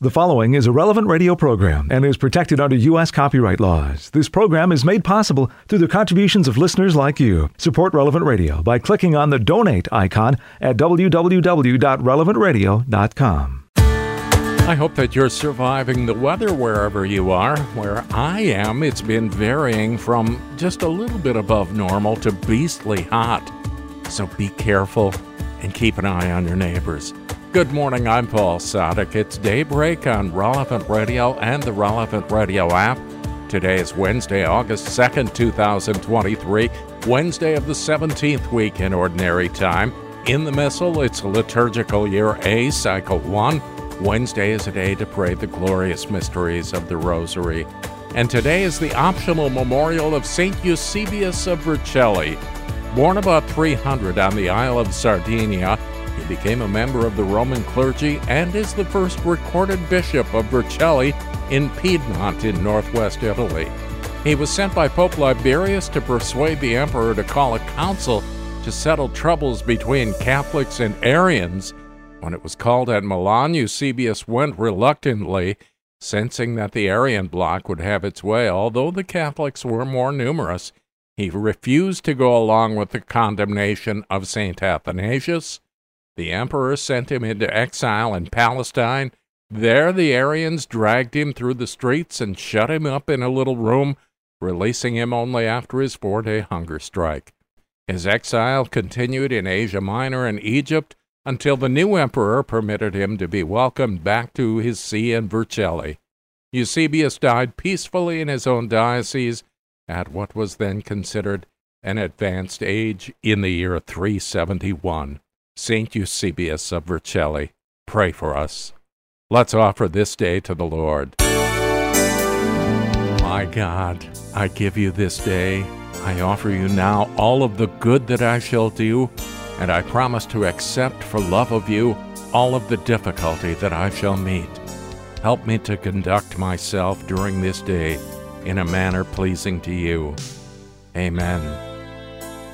The following is a relevant radio program and is protected under U.S. copyright laws. This program is made possible through the contributions of listeners like you. Support Relevant Radio by clicking on the donate icon at www.relevantradio.com. I hope that you're surviving the weather wherever you are. Where I am, it's been varying from just a little bit above normal to beastly hot. So be careful and keep an eye on your neighbors. Good morning, I'm Paul Sadek. It's daybreak on Relevant Radio and the Relevant Radio app. Today is Wednesday, August 2nd, 2023, Wednesday of the 17th week in Ordinary Time. In the Missal, it's liturgical year A, cycle 1. Wednesday is a day to pray the glorious mysteries of the Rosary. And today is the optional memorial of St. Eusebius of Vercelli. Born about 300 on the Isle of Sardinia, became a member of the Roman clergy and is the first recorded bishop of Vercelli in Piedmont in northwest Italy. He was sent by Pope Liberius to persuade the emperor to call a council to settle troubles between Catholics and Arians. When it was called at Milan, Eusebius went reluctantly, sensing that the Arian bloc would have its way, although the Catholics were more numerous. He refused to go along with the condemnation of St. Athanasius the emperor sent him into exile in Palestine. There, the Arians dragged him through the streets and shut him up in a little room, releasing him only after his four day hunger strike. His exile continued in Asia Minor and Egypt until the new emperor permitted him to be welcomed back to his see in Vercelli. Eusebius died peacefully in his own diocese at what was then considered an advanced age in the year 371. St. Eusebius of Vercelli, pray for us. Let's offer this day to the Lord. My God, I give you this day. I offer you now all of the good that I shall do, and I promise to accept for love of you all of the difficulty that I shall meet. Help me to conduct myself during this day in a manner pleasing to you. Amen.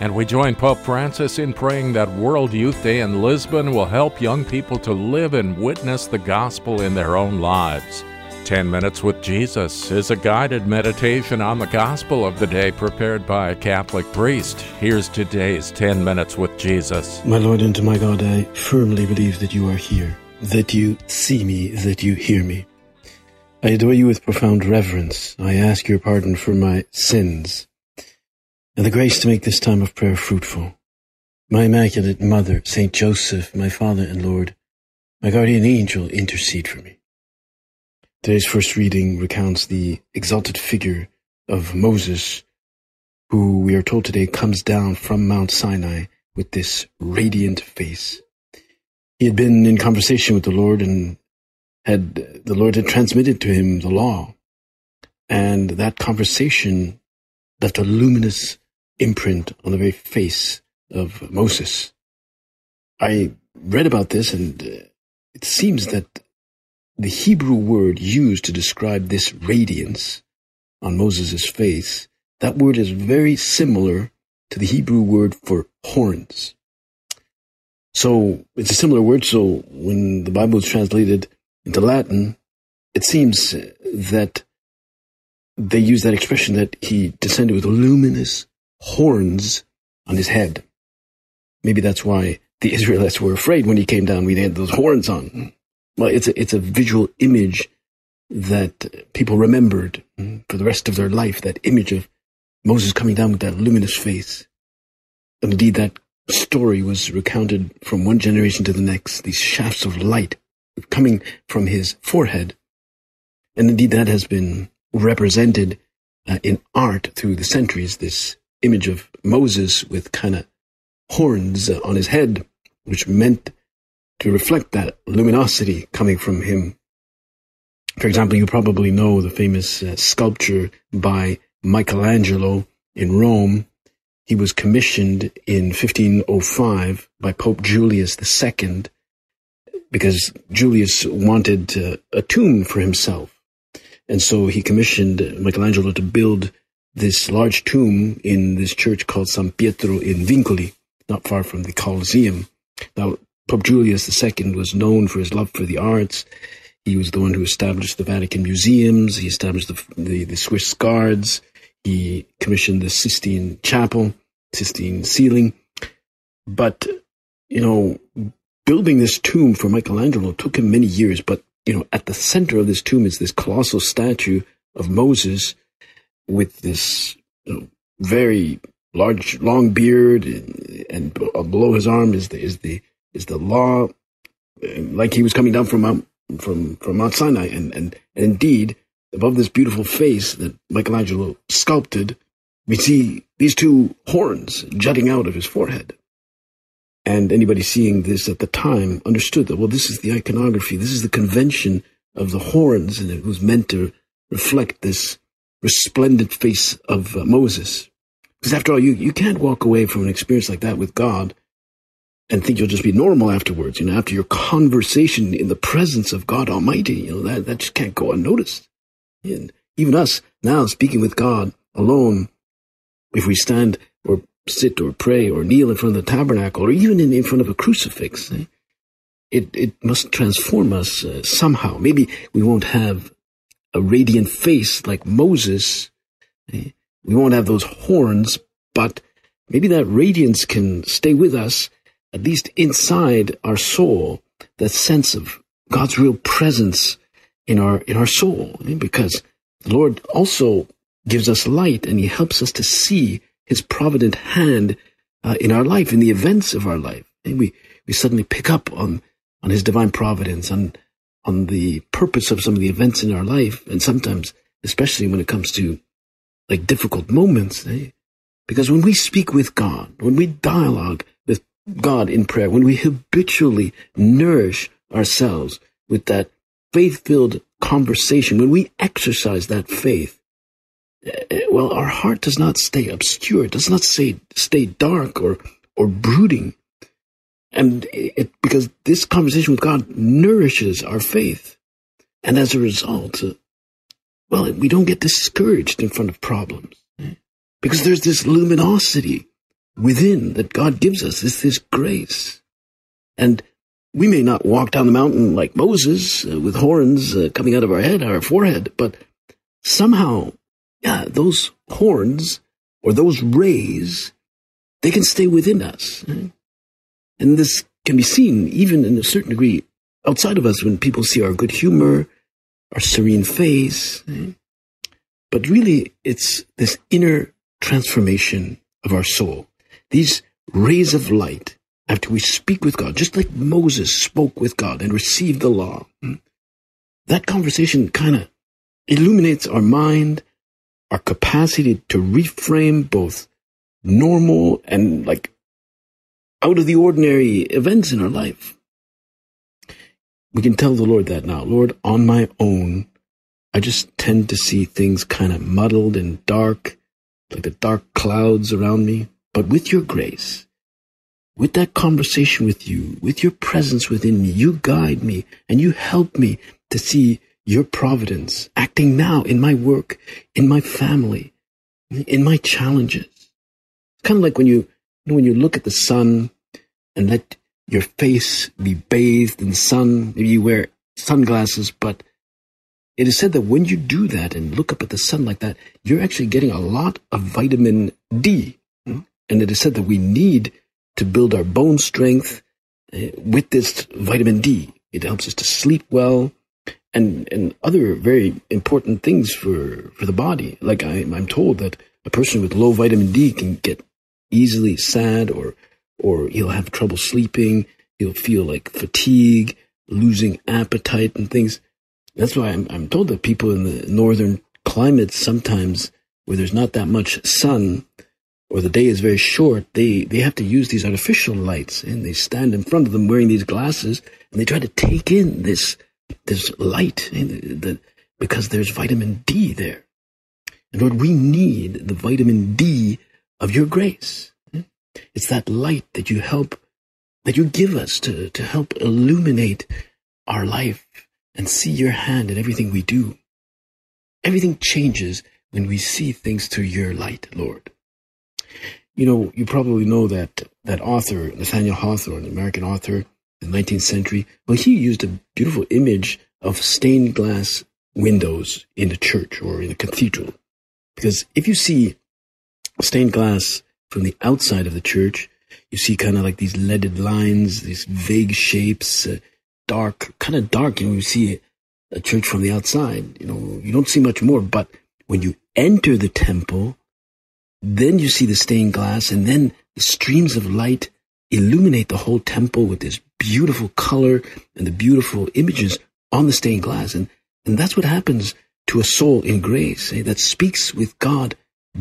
And we join Pope Francis in praying that World Youth Day in Lisbon will help young people to live and witness the gospel in their own lives. 10 Minutes with Jesus is a guided meditation on the gospel of the day prepared by a Catholic priest. Here's today's 10 Minutes with Jesus. My Lord and my God, I firmly believe that you are here, that you see me, that you hear me. I adore you with profound reverence. I ask your pardon for my sins and the grace to make this time of prayer fruitful. My Immaculate Mother, Saint Joseph, my Father and Lord, my guardian angel, intercede for me. Today's first reading recounts the exalted figure of Moses, who we are told today comes down from Mount Sinai with this radiant face. He had been in conversation with the Lord and had the Lord had transmitted to him the law. And that conversation left a luminous imprint on the very face of Moses. I read about this and uh, it seems that the Hebrew word used to describe this radiance on Moses' face, that word is very similar to the Hebrew word for horns. So it's a similar word. So when the Bible is translated into Latin, it seems that they use that expression that he descended with a luminous horns on his head. Maybe that's why the Israelites were afraid when he came down. We had those horns on. Well, it's a, it's a visual image that people remembered for the rest of their life. That image of Moses coming down with that luminous face. And indeed, that story was recounted from one generation to the next. These shafts of light coming from his forehead. And indeed, that has been represented uh, in art through the centuries. This image of Moses with kind of horns on his head, which meant to reflect that luminosity coming from him. For example, you probably know the famous uh, sculpture by Michelangelo in Rome. He was commissioned in 1505 by Pope Julius II because Julius wanted uh, a tomb for himself. And so he commissioned Michelangelo to build this large tomb in this church called San Pietro in Vincoli, not far from the Colosseum. Now, Pope Julius II was known for his love for the arts. He was the one who established the Vatican museums. He established the, the, the Swiss Guards. He commissioned the Sistine Chapel, Sistine ceiling. But, you know, building this tomb for Michelangelo took him many years. But, you know, at the center of this tomb is this colossal statue of Moses with this know, very large, long beard, and, and, uh, below his arm is the is the is the law, like he was coming down from Mount from from Mount Sinai, and, and, and indeed, above this beautiful face that Michelangelo sculpted, we see these two horns jutting out of his forehead. And anybody seeing this at the time understood that, well, this is the iconography, this is the convention of the horns, and it was meant to reflect this resplendent face of uh, Moses. Because after all, you, you can't walk away from an experience like that with God and think you'll just be normal afterwards. You know, after your conversation in the presence of God Almighty, you know, that, that just can't go unnoticed. And even us now speaking with God alone, if we stand or sit or pray or kneel in front of the tabernacle or even in, in front of a crucifix, eh, it, it must transform us uh, somehow. Maybe we won't have a radiant face like Moses. Eh, we won't have those horns, but maybe that radiance can stay with us at least inside our soul, that sense of God's real presence in our in our soul, because the Lord also gives us light and He helps us to see His provident hand uh, in our life, in the events of our life. And we we suddenly pick up on on His divine providence, on on the purpose of some of the events in our life, and sometimes, especially when it comes to like difficult moments, eh? because when we speak with God, when we dialogue with God in prayer, when we habitually nourish ourselves with that faith filled conversation, when we exercise that faith, eh, well, our heart does not stay obscure, it does not stay, stay dark or, or brooding. And it, because this conversation with God nourishes our faith. And as a result, well, we don't get discouraged in front of problems because there's this luminosity within that God gives us is this grace. And we may not walk down the mountain like Moses uh, with horns uh, coming out of our head, our forehead, but somehow, yeah, those horns or those rays, they can stay within us. Right? And this can be seen even in a certain degree outside of us when people see our good humor, our serene face. But really, it's this inner transformation of our soul these rays of light after we speak with God, just like Moses spoke with God and received the law. Hmm, that conversation kind of illuminates our mind, our capacity to reframe both normal and like out of the ordinary events in our life. We can tell the Lord that now. Lord, on my own, I just tend to see things kind of muddled and dark, like the dark clouds around me. But with your grace, with that conversation with you, with your presence within me, you guide me and you help me to see your providence acting now in my work, in my family, in my challenges. It's kind of like when you, you know, when you look at the sun and let your face be bathed in sun. Maybe you wear sunglasses, but it is said that when you do that and look up at the sun like that, you're actually getting a lot of vitamin D. And it is said that we need to build our bone strength uh, with this vitamin D. It helps us to sleep well and, and other very important things for, for the body. Like I, I'm told that a person with low vitamin D can get easily sad or, or he'll have trouble sleeping. He'll feel like fatigue, losing appetite and things. That's why I'm, I'm told that people in the northern climates sometimes where there's not that much sun, or the day is very short, they, they have to use these artificial lights and they stand in front of them wearing these glasses and they try to take in this, this light the, because there's vitamin D there. And Lord, we need the vitamin D of your grace. It's that light that you help, that you give us to, to help illuminate our life and see your hand in everything we do. Everything changes when we see things through your light, Lord. You know, you probably know that that author, Nathaniel Hawthorne, American author in the 19th century, well, he used a beautiful image of stained glass windows in the church or in a cathedral. Because if you see stained glass from the outside of the church, you see kind of like these leaded lines, these vague shapes, uh, dark, kind of dark. You know, you see a church from the outside, you know, you don't see much more. But when you enter the temple, then you see the stained glass and then the streams of light illuminate the whole temple with this beautiful color and the beautiful images on the stained glass. And, and that's what happens to a soul in grace eh, that speaks with God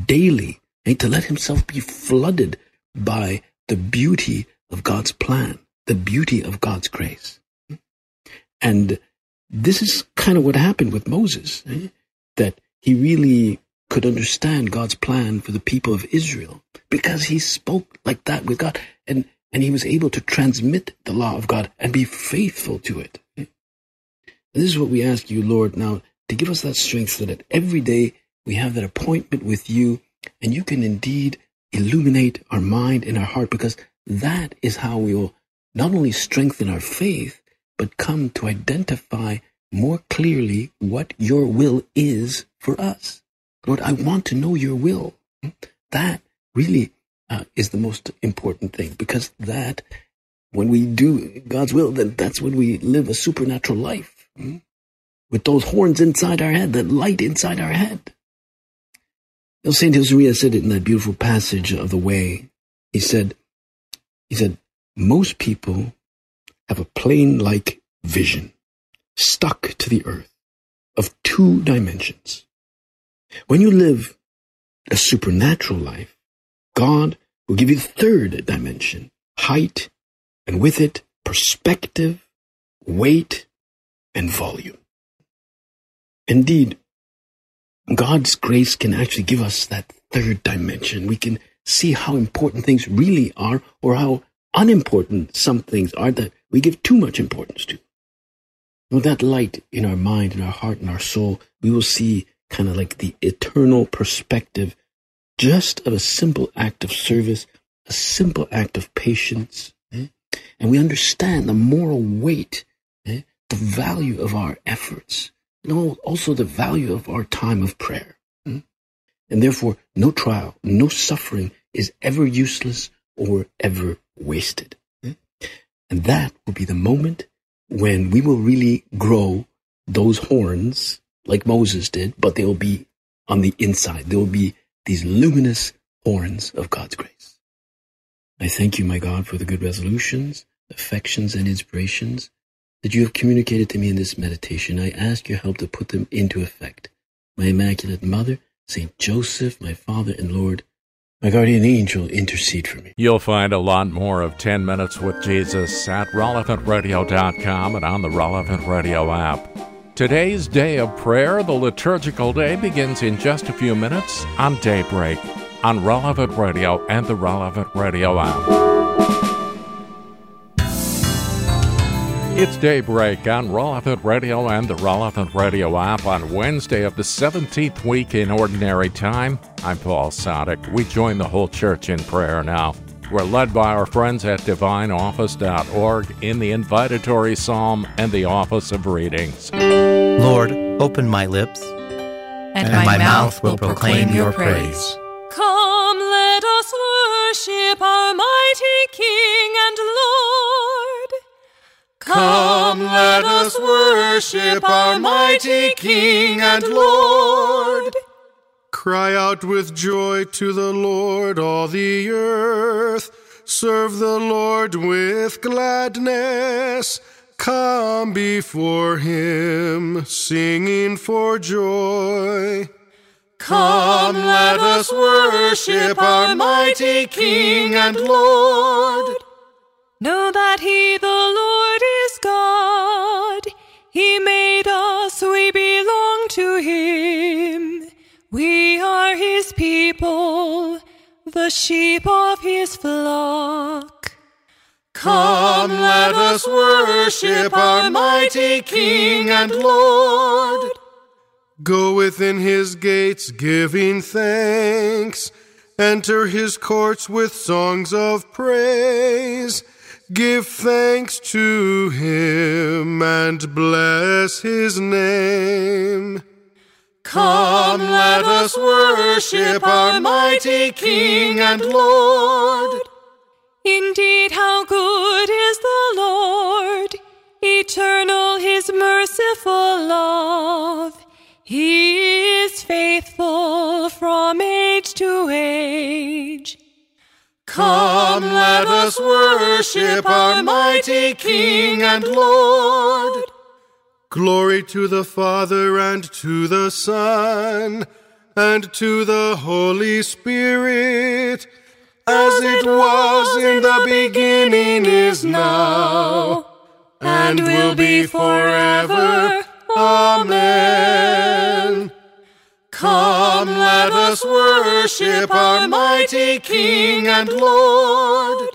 daily eh, to let himself be flooded by the beauty of God's plan, the beauty of God's grace. And this is kind of what happened with Moses, eh, that he really could understand God's plan for the people of Israel because he spoke like that with God and, and he was able to transmit the law of God and be faithful to it. And this is what we ask you, Lord, now to give us that strength so that every day we have that appointment with you and you can indeed illuminate our mind and our heart because that is how we will not only strengthen our faith, but come to identify more clearly what your will is for us. Lord, I want to know your will. That really uh, is the most important thing because that, when we do God's will, then that's when we live a supernatural life hmm? with those horns inside our head, that light inside our head. You Saint Josemaria said it in that beautiful passage of the way. He said, he said, most people have a plane-like vision stuck to the earth of two dimensions. When you live a supernatural life, God will give you the third dimension, height, and with it, perspective, weight, and volume. Indeed, God's grace can actually give us that third dimension. We can see how important things really are or how unimportant some things are that we give too much importance to. With that light in our mind, in our heart, in our soul, we will see kind of like the eternal perspective just of a simple act of service, a simple act of patience. Eh? And we understand the moral weight, eh? the value of our efforts, and also the value of our time of prayer. Eh? And therefore, no trial, no suffering is ever useless or ever wasted. Eh? And that will be the moment when we will really grow those horns like Moses did, but they will be on the inside. There will be these luminous horns of God's grace. I thank you, my God, for the good resolutions, affections, and inspirations that you have communicated to me in this meditation. I ask your help to put them into effect. My Immaculate Mother, Saint Joseph, my Father and Lord, my guardian angel, intercede for me. You'll find a lot more of 10 Minutes with Jesus at relevantradio.com and on the Relevant Radio app. Today's day of prayer, the liturgical day, begins in just a few minutes on Daybreak on Relevant Radio and the Relevant Radio app. It's Daybreak on Relevant Radio and the Relevant Radio app on Wednesday of the 17th week in Ordinary Time. I'm Paul Sadek. We join the whole church in prayer now. We're led by our friends at divineoffice.org in the invitatory psalm and the office of readings. Lord, open my lips, and, and my, my, mouth will proclaim your praise. Come, let us worship our mighty King and Lord. Come, let us worship our mighty King and Lord. Cry out with joy to the Lord, all the earth. Serve the Lord with gladness. Come before him, singing for joy. Come, let us worship our mighty King and Lord. Know that he, the Lord, is God. He made us, we belong to him. We are his people, the sheep of his flock. Come, let us worship our mighty King and Lord. Go within his gates giving thanks. Enter his courts with songs of praise. Give thanks to him and bless his name. Come, let us worship our mighty King and Lord. Indeed, how good is the Lord! Eternal his merciful love. He is faithful from age to age. Come, let us worship our mighty King and Lord. Glory to the Father and to the Son and to the Holy Spirit, as it was in the beginning, is now, and will be forever. Amen. Come, let us worship our mighty King and Lord.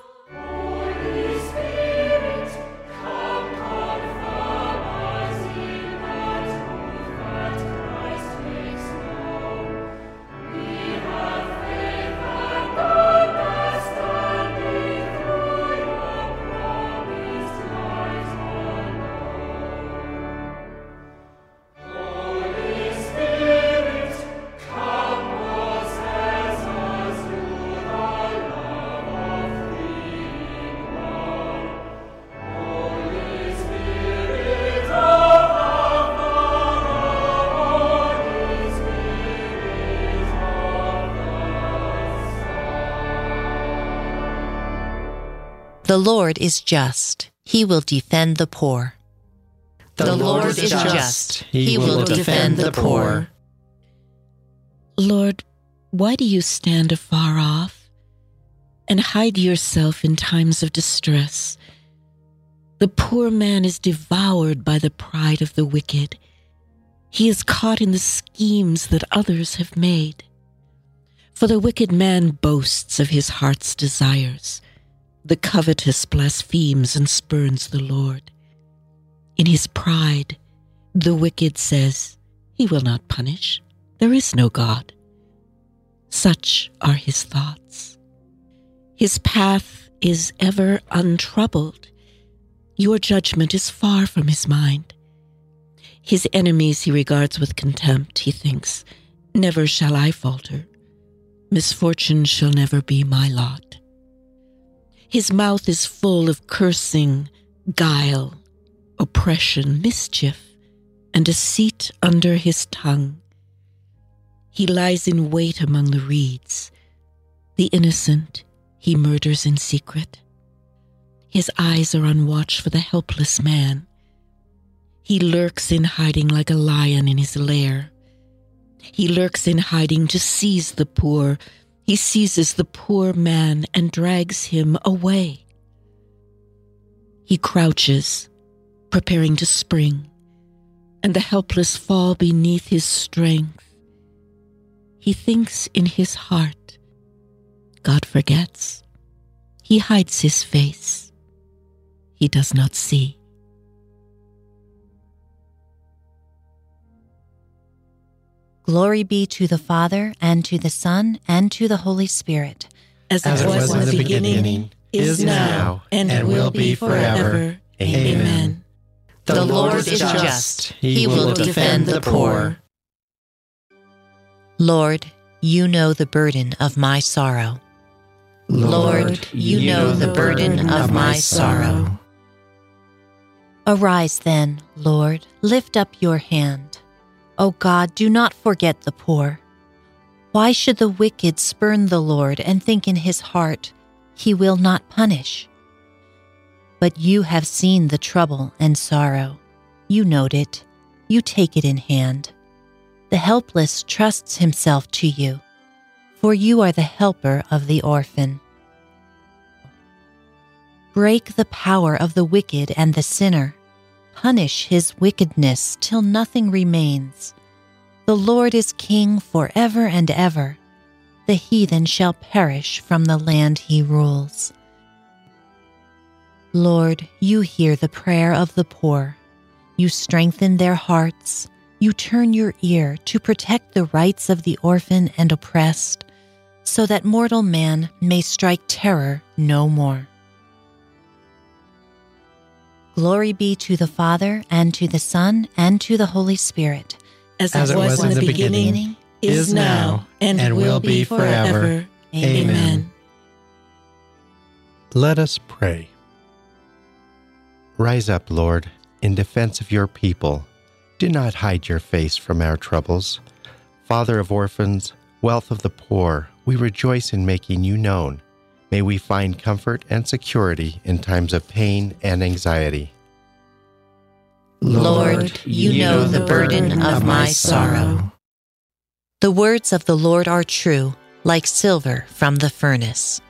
The Lord is just. He will defend the poor. The, The Lord, Lord is is just. just. He, He will will defend the poor. Lord, why do you stand afar off and hide yourself in times of distress? The poor man is devoured by the pride of the wicked. He is caught in the schemes that others have made. For the wicked man boasts of his heart's desires. The covetous blasphemes and spurns the Lord. In his pride, the wicked says, He will not punish. There is no God. Such are his thoughts. His path is ever untroubled. Your judgment is far from his mind. His enemies he regards with contempt. He thinks, Never shall I falter. Misfortune shall never be my lot. His mouth is full of cursing, guile, oppression, mischief, and deceit under his tongue. He lies in wait among the reeds. The innocent he murders in secret. His eyes are on watch for the helpless man. He lurks in hiding like a lion in his lair. He lurks in hiding to seize the poor. He seizes the poor man and drags him away. He crouches, preparing to spring, and the helpless fall beneath his strength. He thinks in his heart, God forgets. He hides his face. He does not see. Glory be to the Father, and to the Son, and to the Holy Spirit. As, As it was, in the beginning, beginning, is now, and, will be forever. Amen. The Lord is just. He will defend the poor. Lord, you know the burden of my sorrow. Lord, you know the burden of my sorrow. Arise then, Lord, lift up your hand. O God, do not forget the poor. Why should the wicked spurn the Lord and think in his heart, He will not punish? But you have seen the trouble and sorrow. You note it. You take it in hand. The helpless trusts himself to you, for you are the helper of the orphan. Break the power of the wicked and the sinner. Punish his wickedness till nothing remains. The Lord is king forever and ever. The heathen shall perish from the land he rules. Lord, you hear the prayer of the poor. You strengthen their hearts. You turn your ear to protect the rights of the orphan and oppressed, so that mortal man may strike terror no more. Glory be to the Father, and to the Son, and to the Holy Spirit. As, as it was, was in the beginning, beginning is now, and, and will be forever. forever. Amen. Amen. Let us pray. Rise up, Lord, in defense of your people. Do not hide your face from our troubles. Father of orphans, wealth of the poor, we rejoice in making you known. May we find comfort and security in times of pain and anxiety. Lord, you know the burden of my sorrow. The words of the Lord are true, like silver from the furnace.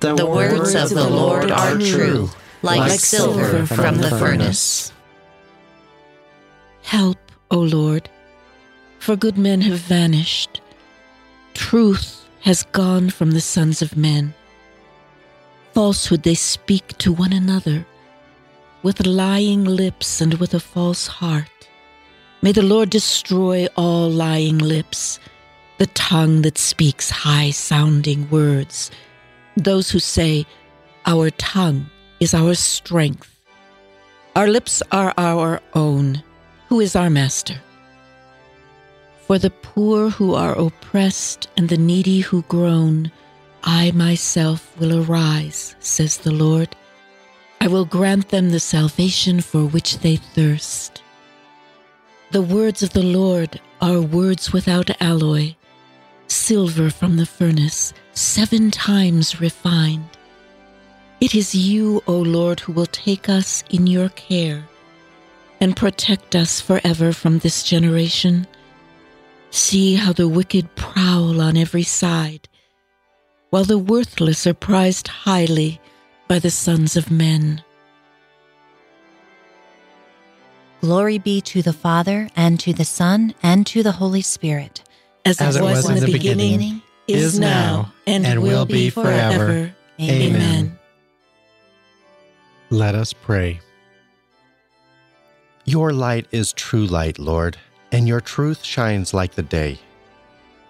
The, the words of the Lord are true, like silver from the furnace. Help, O Lord, for good men have vanished. Truth has gone from the sons of men. Falsehood they speak to one another, with lying lips and with a false heart. May the Lord destroy all lying lips, the tongue that speaks high sounding words, those who say, Our tongue is our strength. Our lips are our own. Who is our master? For the poor who are oppressed and the needy who groan, I myself will arise, says the Lord. I will grant them the salvation for which they thirst. The words of the Lord are words without alloy, silver from the furnace, seven times refined. It is you, O Lord, who will take us in your care and protect us forever from this generation. See how the wicked prowl on every side while the worthless are prized highly by the sons of men. Glory be to the Father, and to the Son, and to the Holy Spirit. As, As it was, was in the beginning, beginning is now, and, and will be forever. forever. Amen. Amen. Let us pray. Your light is true light, Lord, and your truth shines like the day.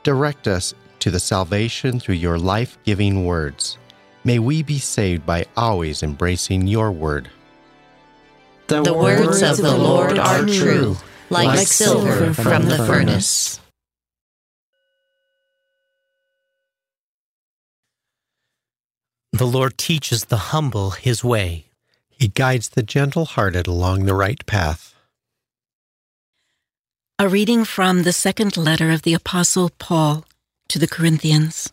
Direct us to the salvation through your life giving words. May we be saved by always embracing your word. The, the words of the Lord are true, like, like silver from the furnace. The Lord teaches the humble his way. He guides the gentle hearted along the right path. A reading from the second letter of the Apostle Paul to the Corinthians.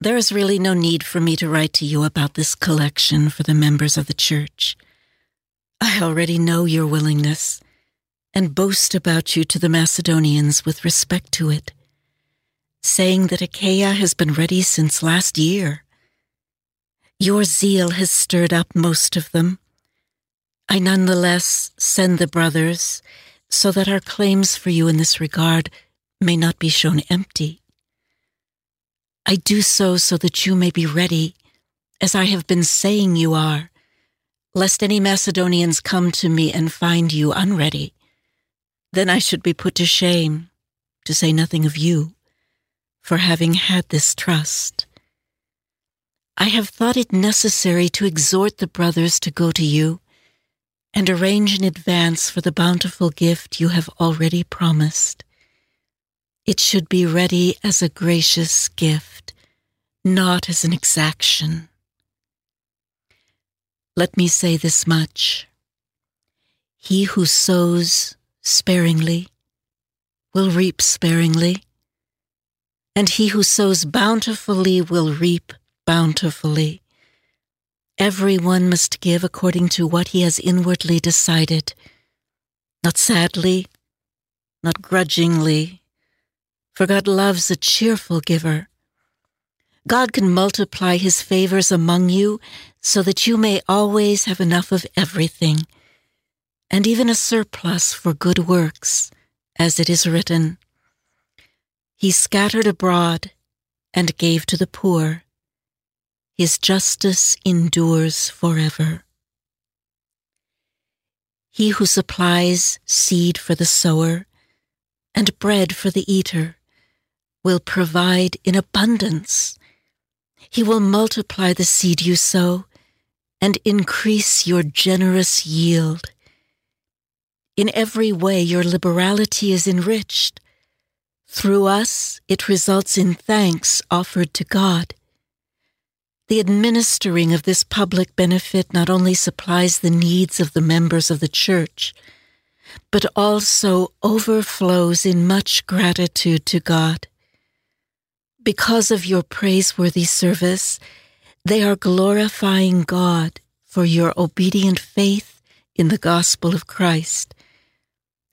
There is really no need for me to write to you about this collection for the members of the church. I already know your willingness and boast about you to the Macedonians with respect to it, saying that Achaia has been ready since last year. Your zeal has stirred up most of them. I nonetheless send the brothers so that our claims for you in this regard may not be shown empty. I do so so that you may be ready, as I have been saying you are, lest any Macedonians come to me and find you unready. Then I should be put to shame, to say nothing of you, for having had this trust. I have thought it necessary to exhort the brothers to go to you and arrange in advance for the bountiful gift you have already promised. It should be ready as a gracious gift, not as an exaction. Let me say this much. He who sows sparingly will reap sparingly, and he who sows bountifully will reap bountifully. Everyone must give according to what he has inwardly decided, not sadly, not grudgingly, for God loves a cheerful giver. God can multiply his favors among you so that you may always have enough of everything, and even a surplus for good works, as it is written. He scattered abroad and gave to the poor. His justice endures forever. He who supplies seed for the sower and bread for the eater will provide in abundance. He will multiply the seed you sow and increase your generous yield. In every way, your liberality is enriched. Through us, it results in thanks offered to God. The administering of this public benefit not only supplies the needs of the members of the church, but also overflows in much gratitude to God. Because of your praiseworthy service, they are glorifying God for your obedient faith in the gospel of Christ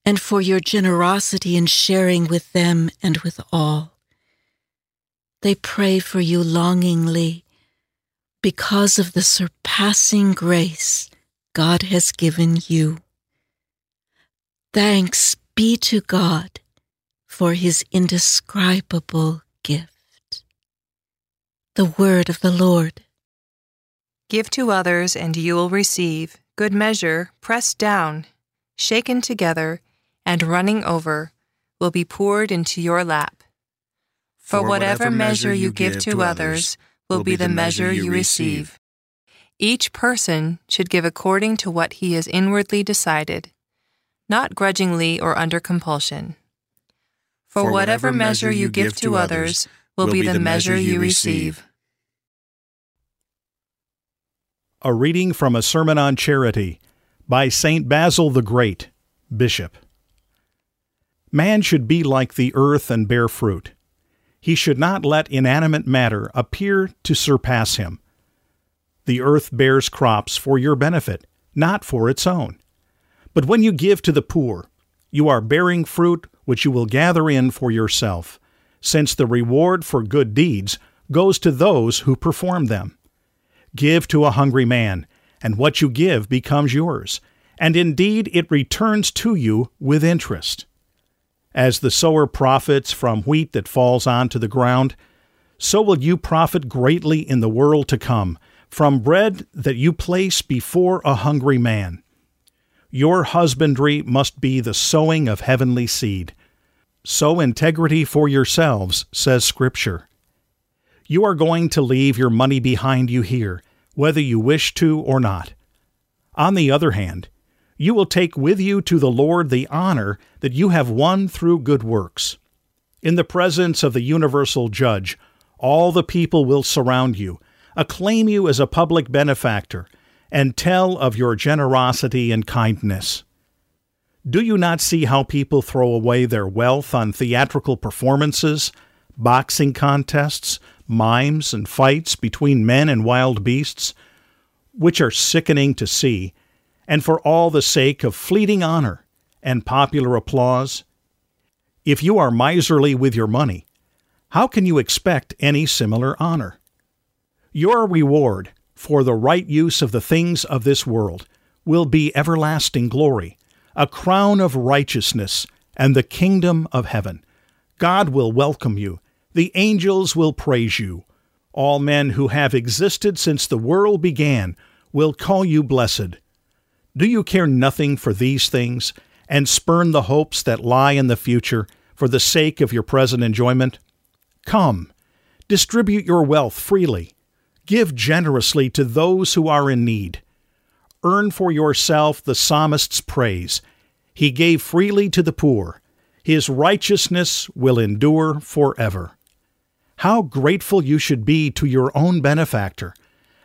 and for your generosity in sharing with them and with all. They pray for you longingly because of the surpassing grace God has given you. Thanks be to God for his indescribable gift. The word of the Lord. Give to others, and you will receive good measure, pressed down, shaken together, and running over, will be poured into your lap. For, For whatever, whatever measure you give to others will be the measure you receive. Each person should give according to what he has inwardly decided, not grudgingly or under compulsion. For whatever measure you give to others will be the measure you receive. A reading from a sermon on charity by St. Basil the Great, Bishop. Man should be like the earth and bear fruit. He should not let inanimate matter appear to surpass him. The earth bears crops for your benefit, not for its own. But when you give to the poor, you are bearing fruit which you will gather in for yourself, since the reward for good deeds goes to those who perform them. Give to a hungry man, and what you give becomes yours, and indeed it returns to you with interest. As the sower profits from wheat that falls onto the ground, so will you profit greatly in the world to come from bread that you place before a hungry man. Your husbandry must be the sowing of heavenly seed. Sow integrity for yourselves, says Scripture. You are going to leave your money behind you here, whether you wish to or not. On the other hand, you will take with you to the Lord the honor that you have won through good works. In the presence of the universal judge, all the people will surround you, acclaim you as a public benefactor, and tell of your generosity and kindness. Do you not see how people throw away their wealth on theatrical performances, boxing contests, mimes, and fights between men and wild beasts, which are sickening to see, and for all the sake of fleeting honor and popular applause? If you are miserly with your money, how can you expect any similar honor? Your reward for the right use of the things of this world will be everlasting glory, a crown of righteousness, and the kingdom of heaven. God will welcome you the angels will praise you. All men who have existed since the world began will call you blessed. Do you care nothing for these things and spurn the hopes that lie in the future for the sake of your present enjoyment? Come, distribute your wealth freely. Give generously to those who are in need. Earn for yourself the psalmist's praise. He gave freely to the poor. His righteousness will endure forever how grateful you should be to your own benefactor,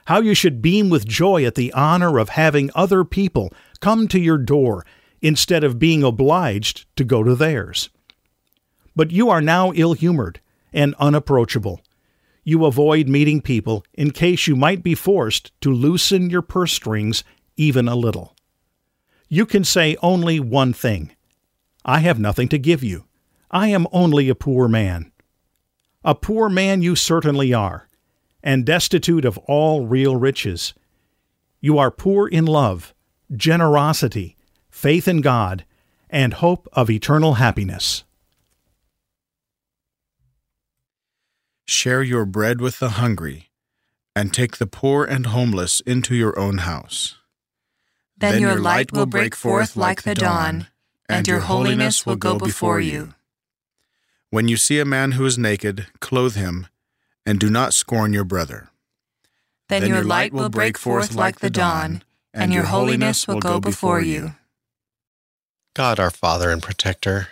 how you should beam with joy at the honor of having other people come to your door instead of being obliged to go to theirs. But you are now ill humored and unapproachable. You avoid meeting people in case you might be forced to loosen your purse strings even a little. You can say only one thing I have nothing to give you. I am only a poor man. A poor man you certainly are, and destitute of all real riches. You are poor in love, generosity, faith in God, and hope of eternal happiness. Share your bread with the hungry, and take the poor and homeless into your own house. Then, then your light will break forth like the dawn, and your holiness will go before you. When you see a man who is naked, clothe him, and do not scorn your brother. Then your light will break forth like the dawn, and your holiness will go before you. God, our Father and Protector,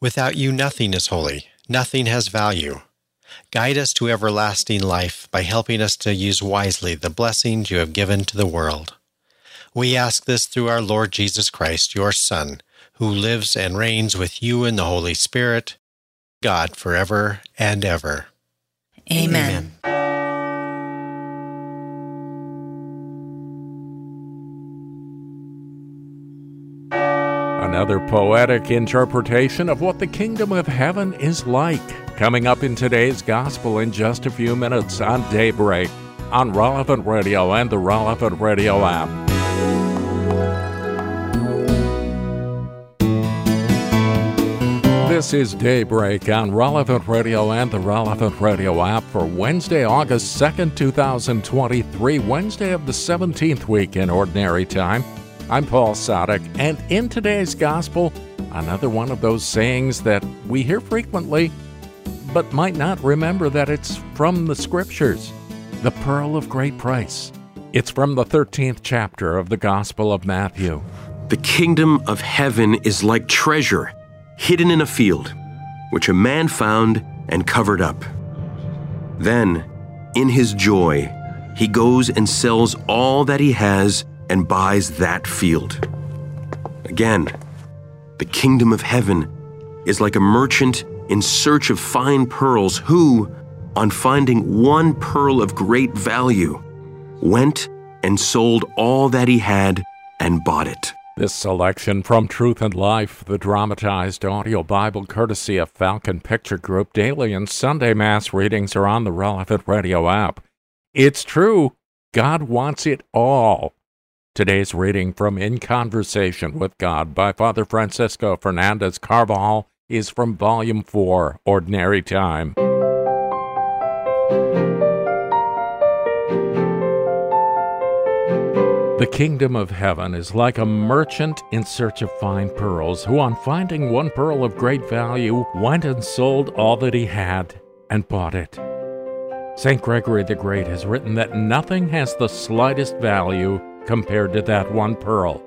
without you nothing is holy, nothing has value. Guide us to everlasting life by helping us to use wisely the blessings you have given to the world. We ask this through our Lord Jesus Christ, your Son, who lives and reigns with you in the Holy Spirit, God forever and ever. Amen. Another poetic interpretation of what the kingdom of heaven is like. Coming up in today's gospel in just a few minutes on Daybreak on Relevant Radio and the Relevant Radio app. This is Daybreak on Relevant Radio and the Relevant Radio app for Wednesday, August 2nd, 2023, Wednesday of the 17th week in Ordinary Time. I'm Paul Sadek, and in today's Gospel, another one of those sayings that we hear frequently, but might not remember that it's from the Scriptures the pearl of great price. It's from the 13th chapter of the Gospel of Matthew. The kingdom of heaven is like treasure hidden in a field, which a man found and covered up. Then, in his joy, he goes and sells all that he has and buys that field. Again, the kingdom of heaven is like a merchant in search of fine pearls who, on finding one pearl of great value, went and sold all that he had and bought it. This selection from Truth and Life, the dramatized audio Bible courtesy of Falcon Picture Group, daily and Sunday Mass readings are on the relevant radio app. It's true, God wants it all. Today's reading from In Conversation with God by Father Francisco Fernandez Carvajal is from Volume 4, Ordinary Time. The kingdom of heaven is like a merchant in search of fine pearls, who, on finding one pearl of great value, went and sold all that he had and bought it. St. Gregory the Great has written that nothing has the slightest value compared to that one pearl.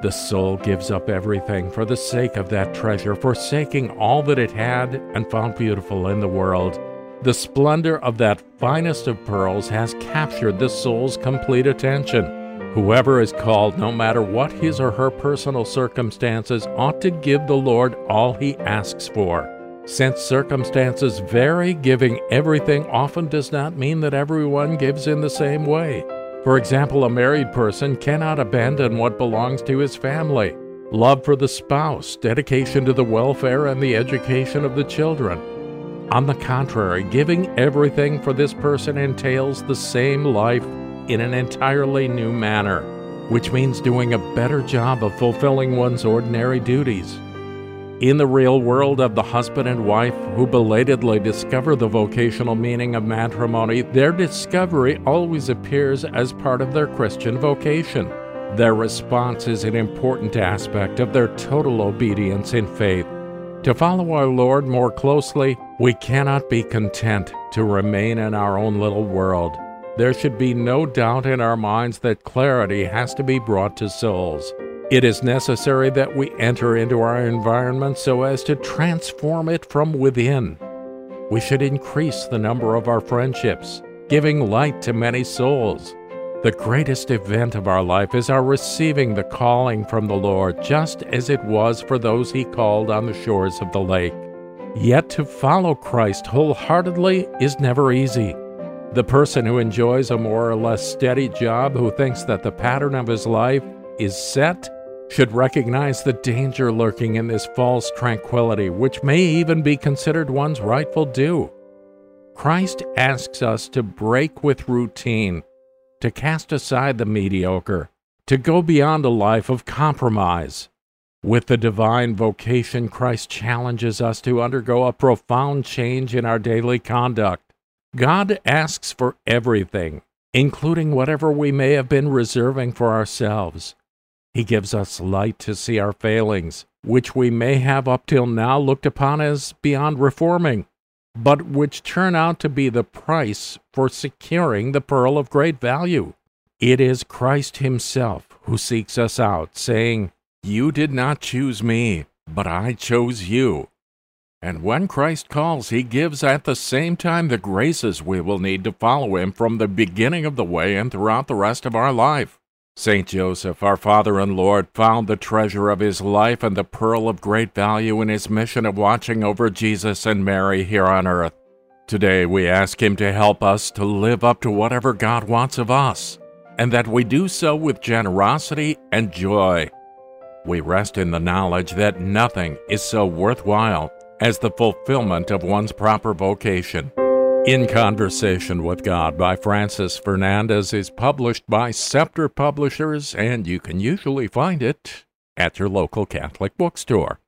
The soul gives up everything for the sake of that treasure, forsaking all that it had and found beautiful in the world. The splendor of that finest of pearls has captured the soul's complete attention. Whoever is called, no matter what his or her personal circumstances, ought to give the Lord all he asks for. Since circumstances vary, giving everything often does not mean that everyone gives in the same way. For example, a married person cannot abandon what belongs to his family love for the spouse, dedication to the welfare and the education of the children. On the contrary, giving everything for this person entails the same life in an entirely new manner, which means doing a better job of fulfilling one's ordinary duties. In the real world of the husband and wife who belatedly discover the vocational meaning of matrimony, their discovery always appears as part of their Christian vocation. Their response is an important aspect of their total obedience in faith. To follow our Lord more closely, we cannot be content to remain in our own little world. There should be no doubt in our minds that clarity has to be brought to souls. It is necessary that we enter into our environment so as to transform it from within. We should increase the number of our friendships, giving light to many souls. The greatest event of our life is our receiving the calling from the Lord, just as it was for those he called on the shores of the lake. Yet to follow Christ wholeheartedly is never easy. The person who enjoys a more or less steady job, who thinks that the pattern of his life is set, should recognize the danger lurking in this false tranquility, which may even be considered one's rightful due. Christ asks us to break with routine, to cast aside the mediocre, to go beyond a life of compromise. With the divine vocation, Christ challenges us to undergo a profound change in our daily conduct. God asks for everything, including whatever we may have been reserving for ourselves. He gives us light to see our failings, which we may have up till now looked upon as beyond reforming. but which turn out to be the price for securing the pearl of great value. It is Christ Himself who seeks us out, saying, You did not choose me, but I chose you. And when Christ calls, He gives at the same time the graces we will need to follow Him from the beginning of the way and throughout the rest of our life. Saint Joseph, our Father and Lord, found the treasure of his life and the pearl of great value in his mission of watching over Jesus and Mary here on earth. Today we ask him to help us to live up to whatever God wants of us, and that we do so with generosity and joy. We rest in the knowledge that nothing is so worthwhile as the fulfillment of one's proper vocation. In Conversation with God by Francis Fernandez is published by Scepter Publishers, and you can usually find it at your local Catholic bookstore.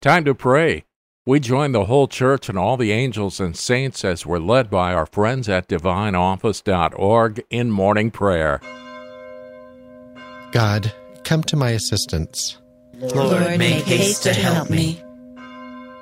Time to pray. We join the whole church and all the angels and saints as we're led by our friends at divineoffice.org in morning prayer. God, come to my assistance. Lord, make haste to help me.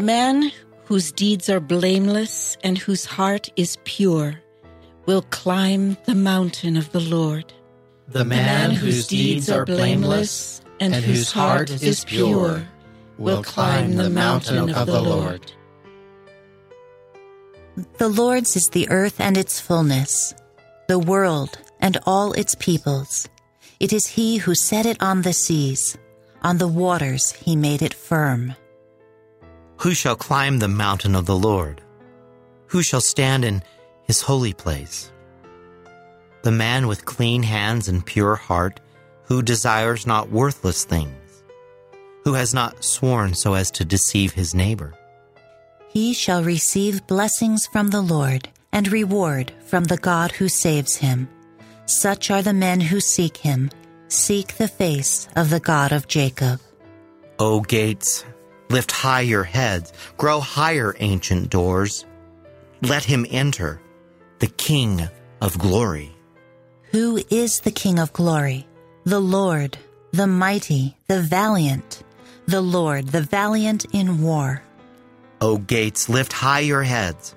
The man whose deeds are blameless and whose heart is pure will climb the mountain of the Lord. The man whose deeds are blameless and whose heart is pure will climb the mountain of the Lord. The Lord's is the earth and its fullness, the world and all its peoples. It is He who set it on the seas, on the waters He made it firm. Who shall climb the mountain of the Lord? Who shall stand in his holy place? The man with clean hands and pure heart, who desires not worthless things, who has not sworn so as to deceive his neighbor. He shall receive blessings from the Lord and reward from the God who saves him. Such are the men who seek him, seek the face of the God of Jacob. O gates, Lift high your heads, grow higher, ancient doors. Let him enter, the King of glory. Who is the King of glory? The Lord, the mighty, the valiant, the Lord, the valiant in war. O gates, lift high your heads,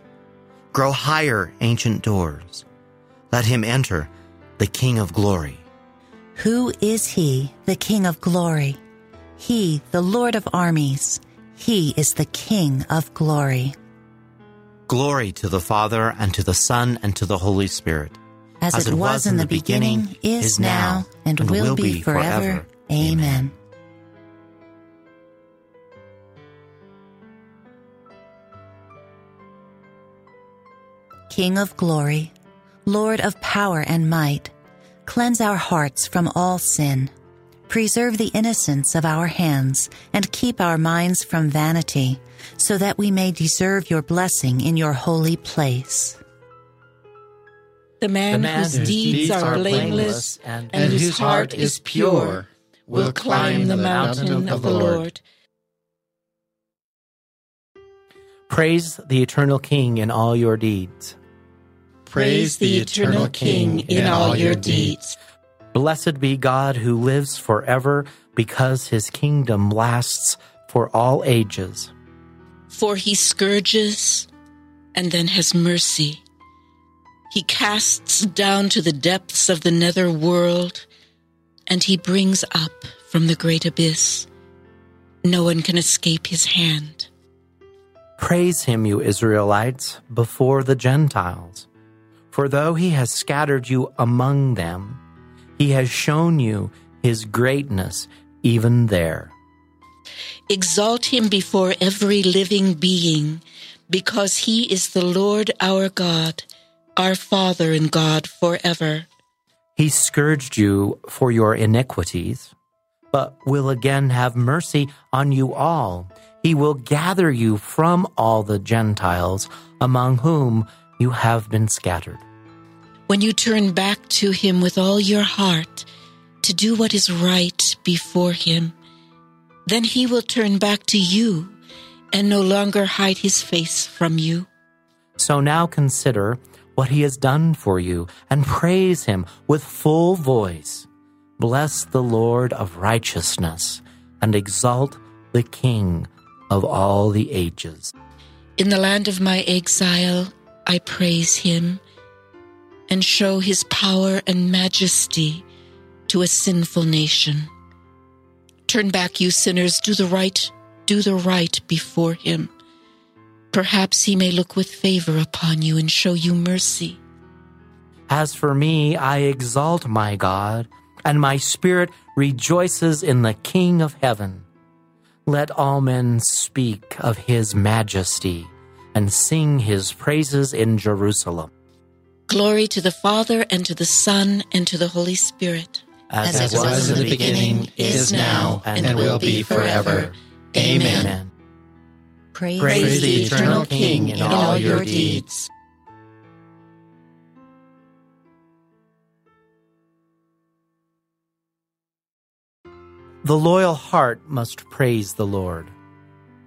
grow higher, ancient doors. Let him enter, the King of glory. Who is he, the King of glory? He, the Lord of armies, he is the King of glory. Glory to the Father, and to the Son, and to the Holy Spirit. As, As it, was, was in the beginning, beginning is now, and, and will, will be forever. forever. Amen. King of glory, Lord of power and might, cleanse our hearts from all sin Preserve the innocence of our hands and keep our minds from vanity, so that we may deserve your blessing in your holy place. The man, the man whose, whose deeds, deeds are blameless and, and whose heart is pure will climb the mountain of the Lord. Praise the eternal King in all your deeds. Praise the eternal King in all your deeds. Blessed be God who lives forever because his kingdom lasts for all ages. For he scourges and then has mercy. He casts down to the depths of the nether world, and he brings up from the great abyss. No one can escape his hand. Praise him, you Israelites, before the Gentiles. For though he has scattered you among them, he has shown you his greatness even there. Exalt him before every living being, because he is the Lord our God, our Father and God forever. He scourged you for your iniquities, but will again have mercy on you all. He will gather you from all the Gentiles among whom you have been scattered. When you turn back to him with all your heart to do what is right before him, then he will turn back to you and no longer hide his face from you. So now consider what he has done for you and praise him with full voice. Bless the Lord of righteousness and exalt the King of all the ages. In the land of my exile, I praise him and show his power and majesty to a sinful nation. Turn back, you sinners, do the right, do the right before him. Perhaps he may look with favor upon you and show you mercy. As for me, I exalt my God, and my spirit rejoices in the King of heaven. Let all men speak of his majesty and sing his praises in Jerusalem. Glory to the Father, and to the Son, and to the Holy Spirit. As, As it was in the beginning, is now, and, and will be forever. Amen. Praise, Praise the eternal King in all your deeds. The loyal heart must praise the Lord.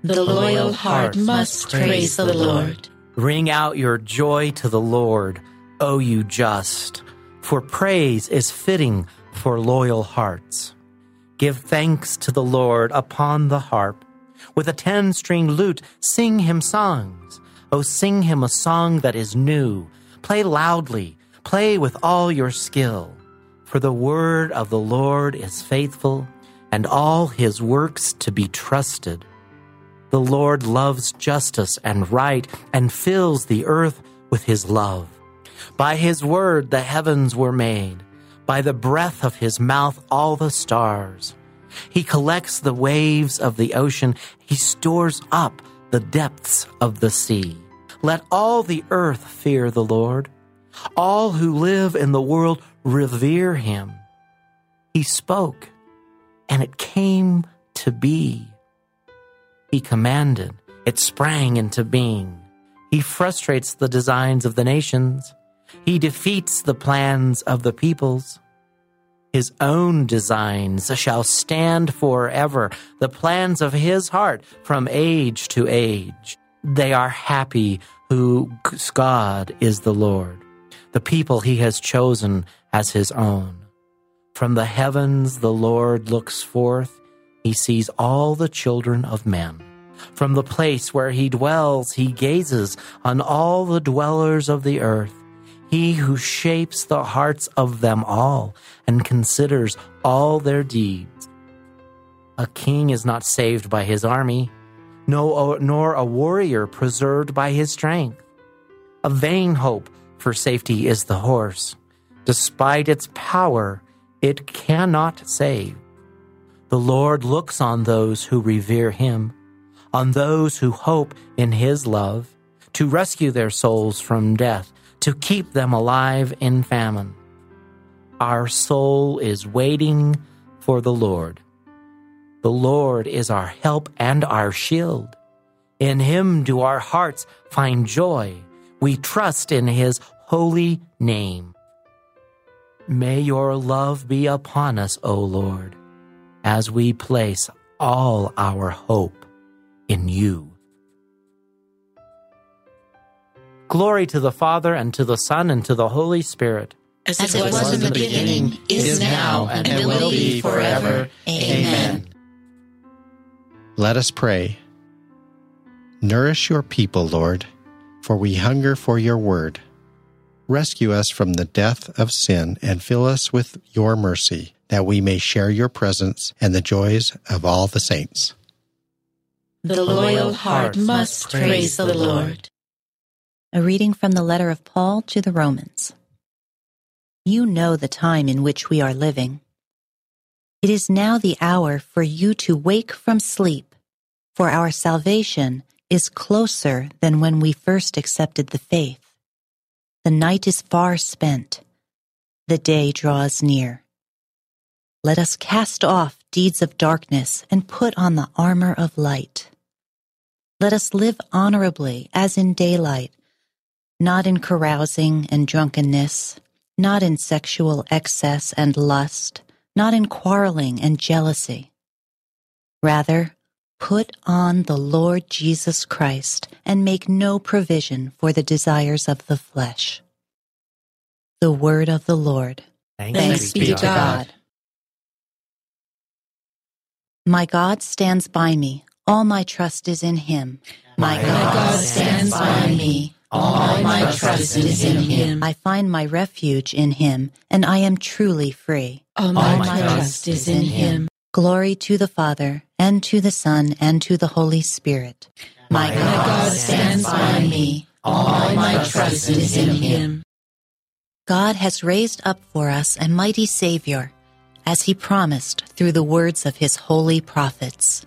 The loyal heart must praise the Lord. Ring out your joy to the Lord, O you just, for praise is fitting for loyal hearts. Give thanks to the Lord upon the harp. With a ten string lute, sing him songs. O sing him a song that is new. Play loudly, play with all your skill. For the word of the Lord is faithful, and all his works to be trusted. The Lord loves justice and right, and fills the earth with his love. By his word the heavens were made, by the breath of his mouth all the stars. He collects the waves of the ocean, he stores up the depths of the sea. Let all the earth fear the Lord. All who live in the world revere him. He spoke, and it came to be. He commanded, it sprang into being. He frustrates the designs of the nations. He defeats the plans of the peoples. His own designs shall stand forever, the plans of his heart from age to age. They are happy whose God is the Lord, the people he has chosen as his own. From the heavens the Lord looks forth, he sees all the children of men. From the place where he dwells, he gazes on all the dwellers of the earth. He who shapes the hearts of them all and considers all their deeds. A king is not saved by his army, no, uh, nor a warrior preserved by his strength. A vain hope for safety is the horse. Despite its power, it cannot save. The Lord looks on those who revere him, on those who hope in his love, to rescue their souls from death to keep them alive in famine. Our soul is waiting for the Lord. The Lord is our help and our shield. In him do our hearts find joy. We trust in his holy name. May your love be upon us, O Lord, as we place all our hope in you. Glory to the Father, and to the Son, and to the Holy Spirit. As, As it was, was in the beginning, beginning is now, and, and will be forever. Amen. Let us pray. Nourish your people, Lord, for we hunger for your word. Rescue us from the death of sin and fill us with your mercy, that we may share your presence and the joys of all the saints. The loyal heart must praise the Lord. A reading from the letter of Paul to the Romans. You know the time in which we are living. It is now the hour for you to wake from sleep, for our salvation is closer than when we first accepted the faith. The night is far spent, the day draws near. Let us cast off deeds of darkness and put on the armor of light. Let us live honorably as in daylight, not in carousing and drunkenness, not in sexual excess and lust, not in quarreling and jealousy. Rather, put on the Lord Jesus Christ and make no provision for the desires of the flesh. The word of the Lord. Thanks, Thanks be to God. God. My God stands by me. All my trust is in him. My, God, stands by me. All my trust is in him. I find my refuge in him, and I am truly free. All my, my trust is in him. Glory to the Father, and to the Son, and to the Holy Spirit. My God stands by me. All my trust is in him. God has raised up for us a mighty Savior, as he promised through the words of his holy prophets.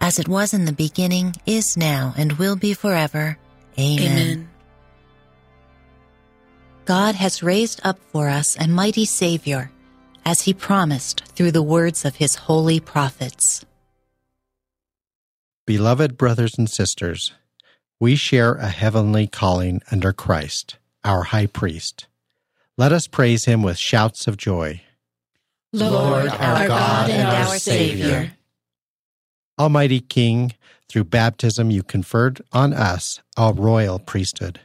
As it was in the beginning, is now, and will be forever. Amen. Amen. God has raised up for us a mighty Savior, as he promised through the words of his holy prophets. Beloved brothers and sisters, we share a heavenly calling under Christ, our high priest. Let us praise him with shouts of joy. Lord, our God and our Savior. Almighty King, through baptism you conferred on us a royal priesthood.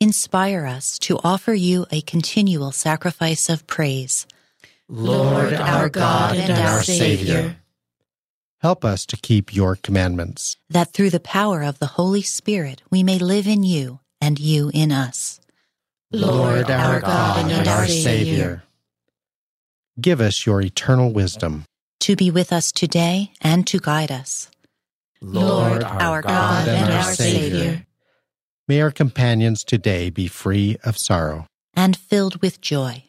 Inspire us to offer you a continual sacrifice of praise. Lord, our God and our Savior. Help us to keep your commandments. That through the power of the Holy Spirit we may live in you and you in us. Lord, our God and our Savior. Give us your eternal wisdom. To be with us today and to guide us. Lord, our God and our Savior. May our companions today be free of sorrow and filled with joy.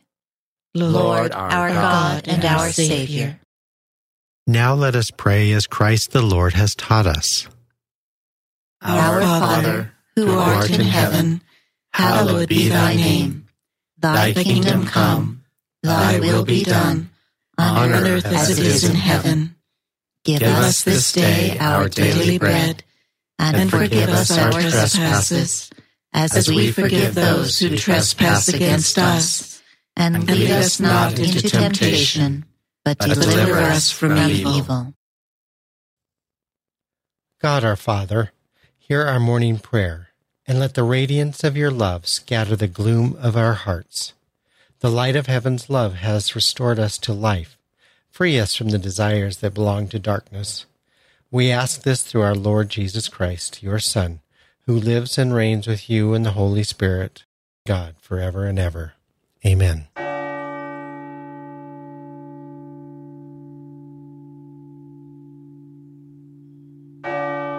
Lord, our, our God, God and our Savior. Now let us pray as Christ the Lord has taught us. Our Father, who art in heaven, hallowed be thy name. Thy kingdom come, thy will be done, on earth as it is in heaven. Give us this day our daily bread and forgive us our trespasses, as we forgive those who trespass against us. And lead us not into temptation, but deliver us from evil. God our Father, hear our morning prayer, and let the radiance of your love scatter the gloom of our hearts. The light of heaven's love has restored us to life. Free us from the desires that belong to darkness. We ask this through our Lord Jesus Christ, your Son, who lives and reigns with you in the Holy Spirit, God, forever and ever. Amen.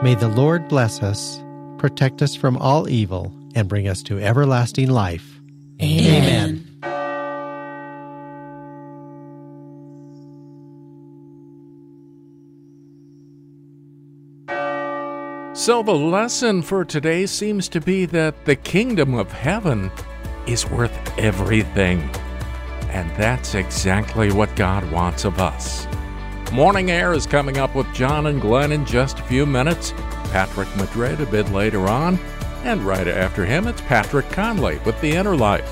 May the Lord bless us, protect us from all evil, and bring us to everlasting life. Amen. So, the lesson for today seems to be that the kingdom of heaven is worth everything. And that's exactly what God wants of us. Morning Air is coming up with John and Glenn in just a few minutes. Patrick Madrid a bit later on. And right after him, it's Patrick Conley with The Inner Life.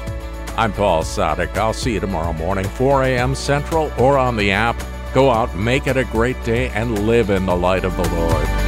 I'm Paul Sadek. I'll see you tomorrow morning, 4 a.m. Central or on the app. Go out, make it a great day, and live in the light of the Lord.